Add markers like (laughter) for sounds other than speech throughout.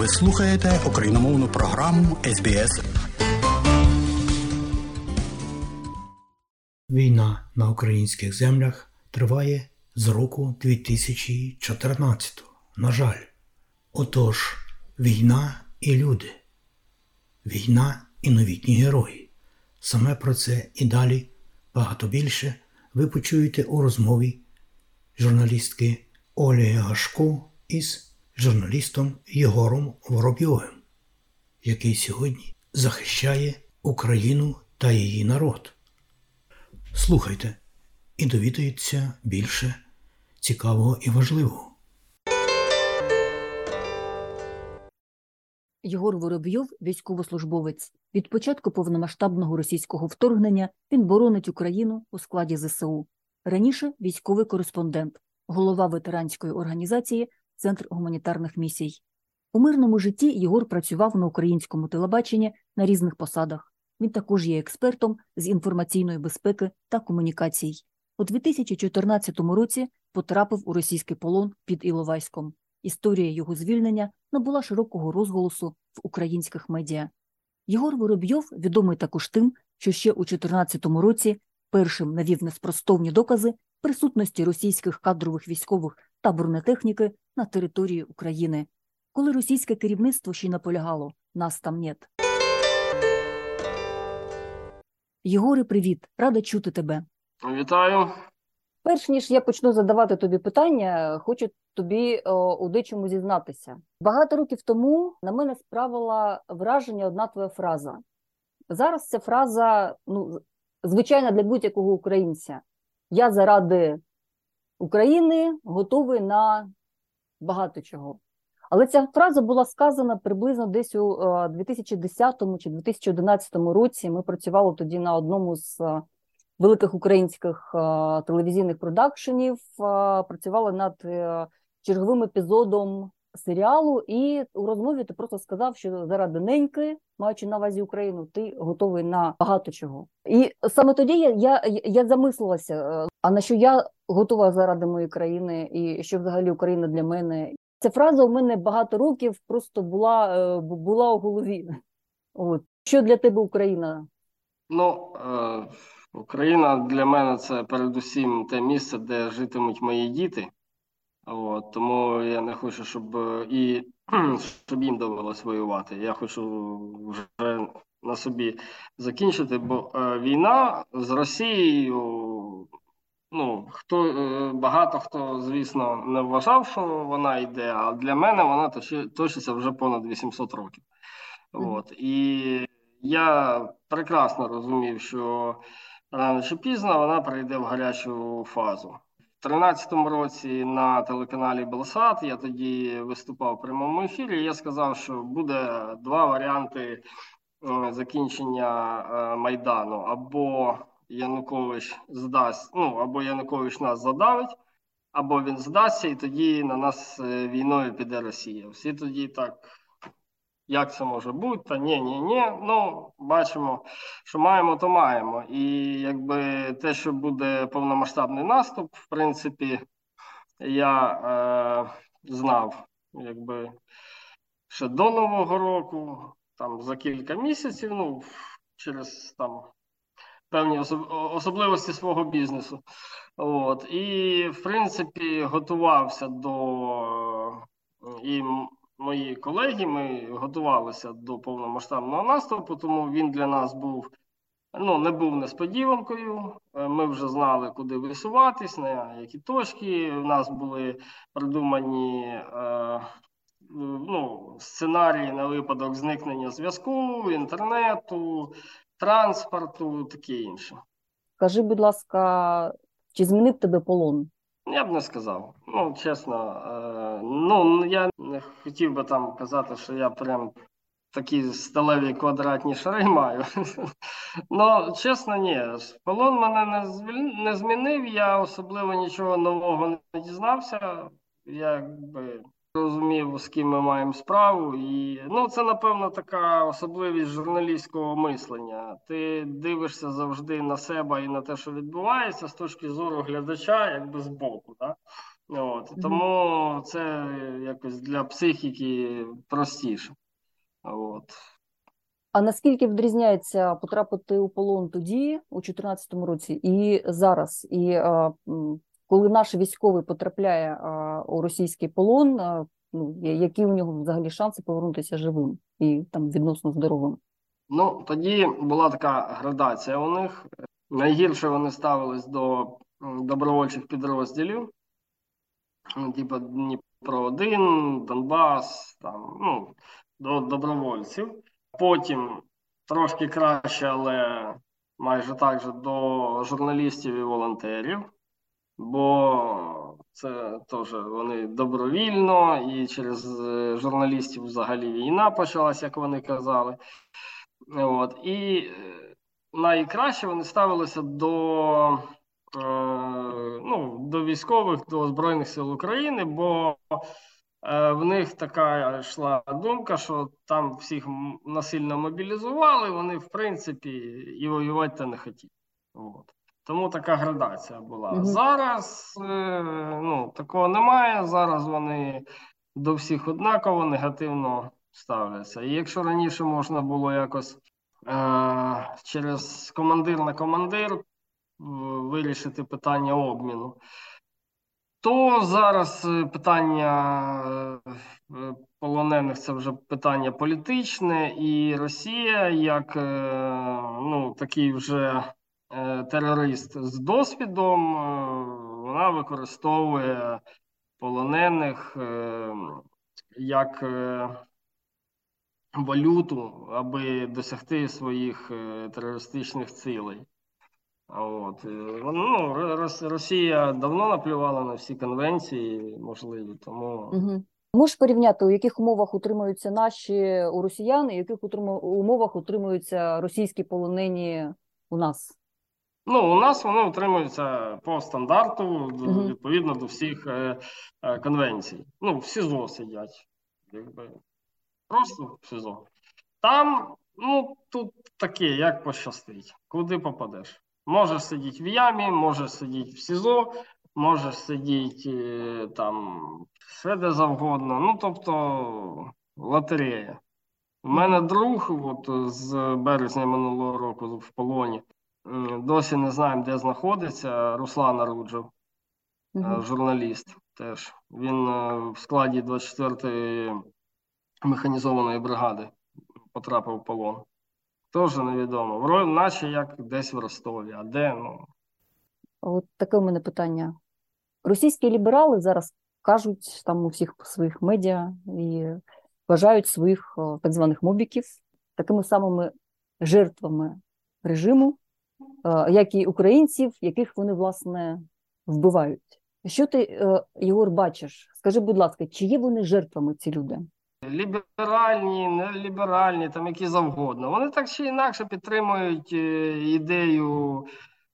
Ви слухаєте україномовну програму СБС. Війна на українських землях триває з року 2014. На жаль. Отож, війна і люди, війна і новітні герої. Саме про це і далі багато більше ви почуєте у розмові журналістки Олі Гашко із журналістом Єгором Воробйовим, який сьогодні захищає Україну та її народ. Слухайте і довідується більше цікавого і важливого. Єгор Воробйов – військовослужбовець. Від початку повномасштабного російського вторгнення він боронить Україну у складі ЗСУ. Раніше військовий кореспондент, голова ветеранської організації Центр гуманітарних місій. У мирному житті Єгор працював на українському телебаченні на різних посадах. Він також є експертом з інформаційної безпеки та комунікацій. У 2014 році потрапив у російський полон під Іловайськом. Історія його звільнення набула широкого розголосу в українських медіа. Єгор Воробйов відомий також тим, що ще у 2014 році першим навів неспростовні докази присутності російських кадрових військових та бронетехніки на території України, коли російське керівництво ще й наполягало нас там нет. Єгоре, привіт, рада чути тебе. Вітаю. Перш ніж я почну задавати тобі питання, хочу тобі о, у дечому зізнатися. Багато років тому на мене справила враження одна твоя фраза. Зараз ця фраза ну, звичайна для будь-якого українця. Я заради України готовий на багато чого. Але ця фраза була сказана приблизно десь у 2010 чи 2011 році. Ми працювали тоді на одному з великих українських телевізійних продакшенів, працювали над черговим епізодом серіалу, і у розмові ти просто сказав, що заради неньки, маючи на увазі Україну, ти готовий на багато чого. І саме тоді я, я, я замислилася, а на що я готова заради моєї країни, і що взагалі Україна для мене. Ця фраза у мене багато років просто була була у голові. От. Що для тебе Україна? Ну, е, Україна для мене це передусім те місце, де житимуть мої діти. От, Тому я не хочу, щоб і (clears throat) щоб їм довелось воювати. Я хочу вже на собі закінчити, бо е, війна з Росією. Ну, хто е, багато хто, звісно, не вважав, що вона йде, а для мене вона точиться вже понад 800 років. От. І я прекрасно розумів, що рано чи пізно вона прийде в гарячу фазу. У 2013 році на телеканалі Белсат я тоді виступав в прямому ефірі. Я сказав, що буде два варіанти закінчення майдану або Янукович здасть, ну або Янукович нас задавить, або він здасться, і тоді на нас е, війною піде Росія. Всі тоді так, як це може бути? Та ні, ні, ні. Ну, бачимо, що маємо, то маємо. І якби те, що буде повномасштабний наступ, в принципі, я е, знав, якби ще до Нового року, там за кілька місяців, ну, через там певні особливості свого бізнесу. От. І, в принципі, готувався до і мої колеги. Ми готувалися до повномасштабного наступу, тому він для нас був. Ну, не був несподіванкою. Ми вже знали, куди висуватись, на які точки. У нас були придумані е, ну, сценарії на випадок зникнення зв'язку, інтернету, транспорту, таке інше. Скажи, будь ласка, чи змінив тебе полон? Я б не сказав. Ну, чесно, е, ну я хотів би там казати, що я прям такі сталеві квадратні шари маю. (laughs) Ну, чесно, ні. Полон мене не звіль... не змінив, я особливо нічого нового не дізнався. Я якби розумів, з ким ми маємо справу, і ну це напевно така особливість журналістського мислення. Ти дивишся завжди на себе і на те, що відбувається, з точки зору глядача, якби збоку. Да? От, Тому це якось для психіки простіше. От. А наскільки відрізняється потрапити у полон тоді, у 2014 році, і зараз? І а, коли наш військовий потрапляє а, у російський полон, а, ну, які у нього взагалі шанси повернутися живим і там відносно здоровим? Ну, тоді була така градація у них. Найгірше вони ставились до добровольчих підрозділів, типу Дніпро 1 Донбас, там, ну, до добровольців. Потім трошки краще, але майже так же до журналістів і волонтерів, бо це теж вони добровільно, і через е, журналістів взагалі війна почалась, як вони казали. От. І е, найкраще вони ставилися до, ну, до військових, до Збройних сил України, бо е, в них така йшла думка, що там всіх насильно мобілізували, вони, в принципі, і воювати не хотіли. От. Тому така градація була. Мгм. Зараз е, ну, такого немає. Зараз вони до всіх однаково негативно ставляться. І якщо раніше можна було якось е, через командир на командир е, вирішити питання обміну, то зараз е, питання е, е, полонених це вже питання політичне, і Росія, як ну, такий вже терорист з досвідом, вона використовує полонених як валюту, аби досягти своїх терористичних цілей. От. е, Ну, Росія давно наплювала на всі конвенції можливі, тому Угу. Можеш порівняти, у яких умовах утримуються наші у росіян, і в яких умовах утримуються російські полонені у нас? ну, у нас вони утримуються по стандарту Мгм. відповідно до всіх е, е, конвенцій. Ну, в СІЗО сидять. Якби. Просто в СІЗО. Там, ну, тут таке, як пощастить, куди попадеш. Можеш сидіти в ямі, можеш сидіти в СІЗО, можеш сидіти е, там ще де завгодно. Ну, тобто, лотерея. У мене друг, от з березня минулого року в полоні, досі не знаємо, де знаходиться. Руслан Аруджев, е, Угу. журналіст теж. Він е, в складі 24-ї механізованої бригади потрапив в полон. Теж невідомо. Наче як десь в Ростові, а де, ну. От таке у мене питання. Російські ліберали зараз кажуть там у всіх своїх медіа і вважають своїх так званих мобіків такими самими жертвами режиму, е, як і українців, яких вони власне вбивають. Що ти, е, Єгор, бачиш? Скажи, будь ласка, чи є вони жертвами ці люди? Ліберальні, неліберальні, там які завгодно. Вони так чи інакше підтримують е, ідею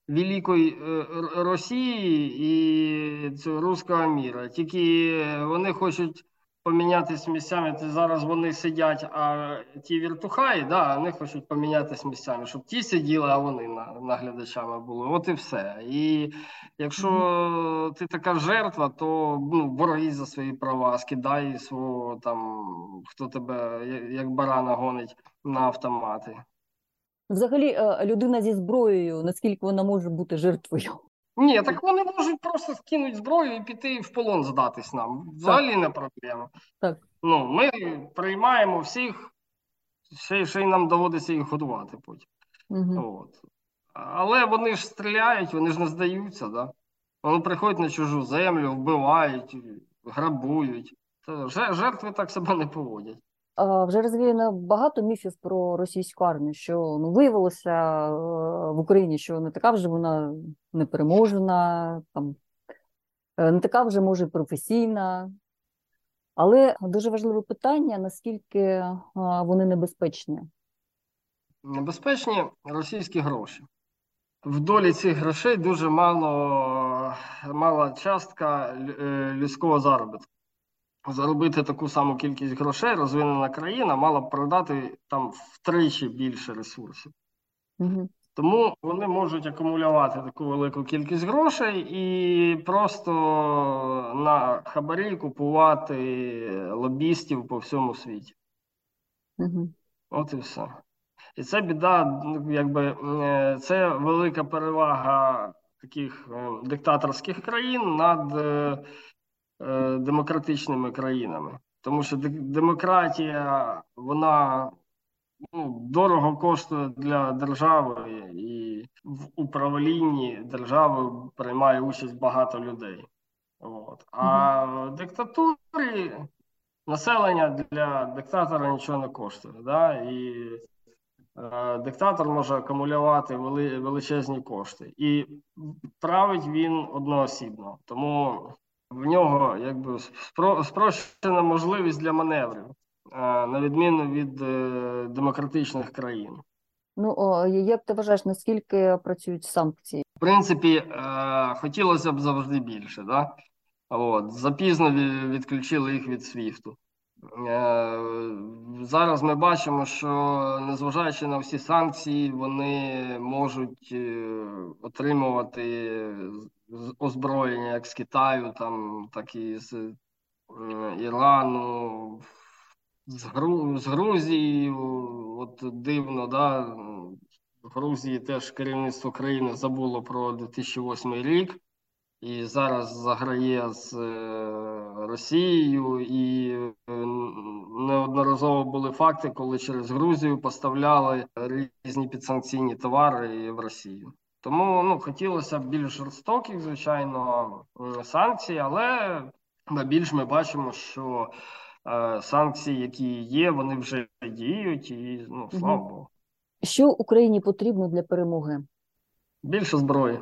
Великої е, Росії і цього руського міра. Тільки вони хочуть помінятися місцями. Це зараз вони сидять, а ті віртухаї, да, вони хочуть помінятися місцями, щоб ті сиділи, а вони наглядачами були. От і все. І якщо ти така жертва, то ну, борись за свої права, скидай свого там, хто тебе як барана гонить на автомати. Взагалі, е, людина зі зброєю, наскільки вона може бути жертвою? Ні, так вони можуть просто скинути зброю і піти в полон здатись нам. Взагалі не проблема. Так. Ну, ми приймаємо всіх, ще, ще й нам доводиться їх годувати потім. Угу. От. Але вони ж стріляють, вони ж не здаються, да? Вони приходять на чужу землю, вбивають, грабують. Жертви так себе не поводять. Вже розвіяно багато міфів про російську армію, що ну, виявилося е, в Україні, що не така вже вона непереможена, там, е, не така вже може професійна. Але дуже важливе питання, наскільки вони небезпечні. Небезпечні російські гроші. В долі цих грошей дуже мало, мала частка е, людського заробітку. Заробити таку саму кількість грошей розвинена країна мала б продати там втричі більше ресурсів. Угу. Тому вони можуть акумулювати таку велику кількість грошей і просто на хабарі купувати лобістів по всьому світі. Угу. От і все. І це біда, якби е, це велика перевага таких е, диктаторських країн над е, демократичними країнами. Тому що демократія, вона ну, дорого коштує для держави, і в управлінні держави приймає участь багато людей. От. А в диктатурі населення для диктатора нічого не коштує. Да? І е, диктатор може акумулювати вели, величезні кошти. І править він одноосібно. Тому в нього якби спро- спрощена можливість для маневрів, е, на відміну від е, демократичних країн. Ну, о, як ти вважаєш, наскільки працюють санкції? В принципі, е, хотілося б завжди більше. Да? От, запізно відключили їх від свіфту. Е, зараз ми бачимо, що незважаючи на всі санкції, вони можуть е, отримувати озброєння як з Китаю, там, так і з е, Ірану, з, Гру, з Грузією. От дивно, да? в Грузії теж керівництво країни забуло про 2008 рік і зараз заграє з Росією, і е, неодноразово були факти, коли через Грузію поставляли різні підсанкційні товари в Росію. Тому ну, хотілося б більш жорстоких, звичайно, санкцій, але більш ми бачимо, що е, санкції, які є, вони вже діють, і ну, слава Богу. Що Україні потрібно для перемоги? Більше зброї.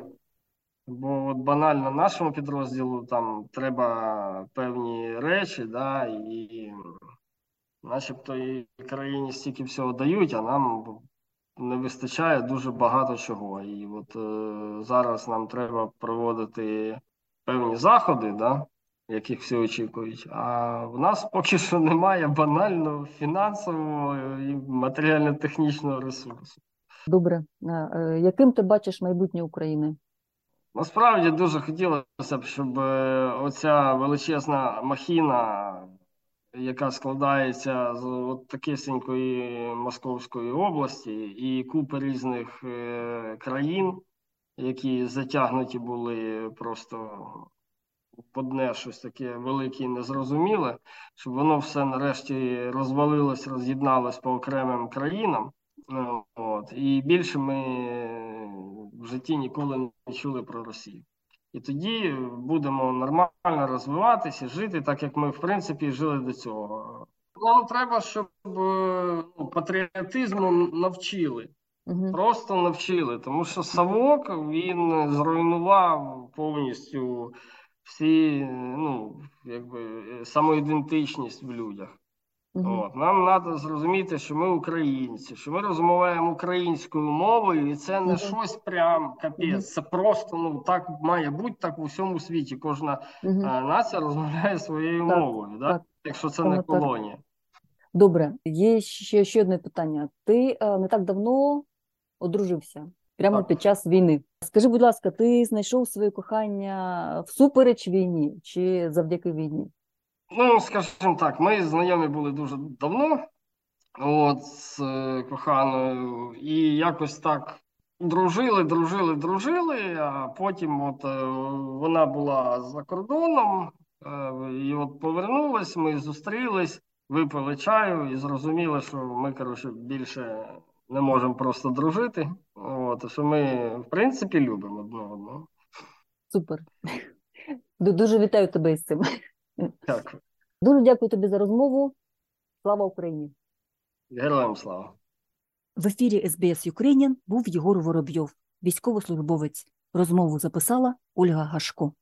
Бо от банально нашому підрозділу там треба певні речі, да, і начебто і країні стільки всього дають, а нам не вистачає дуже багато чого. І от е, зараз нам треба проводити певні заходи, да, яких всі очікують. А в нас поки що немає банально фінансового і матеріально-технічного ресурсу. Добре. Е, е, Яким ти бачиш майбутнє України? Насправді дуже хотілося б, щоб е, оця величезна махіна, яка складається з от такисенької Московської області і купи різних е, країн, які затягнуті були просто в одне щось таке велике і незрозуміле, щоб воно все нарешті розвалилось, роз'єдналось по окремим країнам. Ну, От. І більше ми в житті ніколи не чули про Росію. І тоді будемо нормально розвиватися, жити так, як ми, в принципі, жили до цього. Нам треба, щоб е, ну, патріотизму навчили. Угу. Просто навчили, тому що Савок він зруйнував повністю всі, ну, якби е, самоідентичність в людях. От. Нам треба зрозуміти, що ми українці, що ми розмовляємо українською мовою, і це не щось прям капець. Це просто ну так має бути, так у всьому світі. Кожна е, нація розмовляє своєю Так, мовою, да? так. якщо це не колонія. Добре, є ще, ще одне питання. Ти е, не так давно одружився, прямо Так. під час війни. Скажи, будь ласка, ти знайшов своє кохання всупереч війні чи завдяки війні? Ну, скажімо так, ми знайомі були дуже давно, от з е, коханою, і якось так дружили, дружили, дружили. А потім, от е, вона була за кордоном, е, і от повернулась, ми зустрілись, випили чаю і зрозуміли, що ми, коротше, більше не можемо просто дружити. От, що ми, в принципі, любимо одне одного. Супер. Дуже вітаю тебе із цим. Дякую. Дуже дякую тобі за розмову. Слава Україні! Героям слава. В ефірі СБС Ukrainian був Єгор Воробйов, військовослужбовець. Розмову записала Ольга Гашко.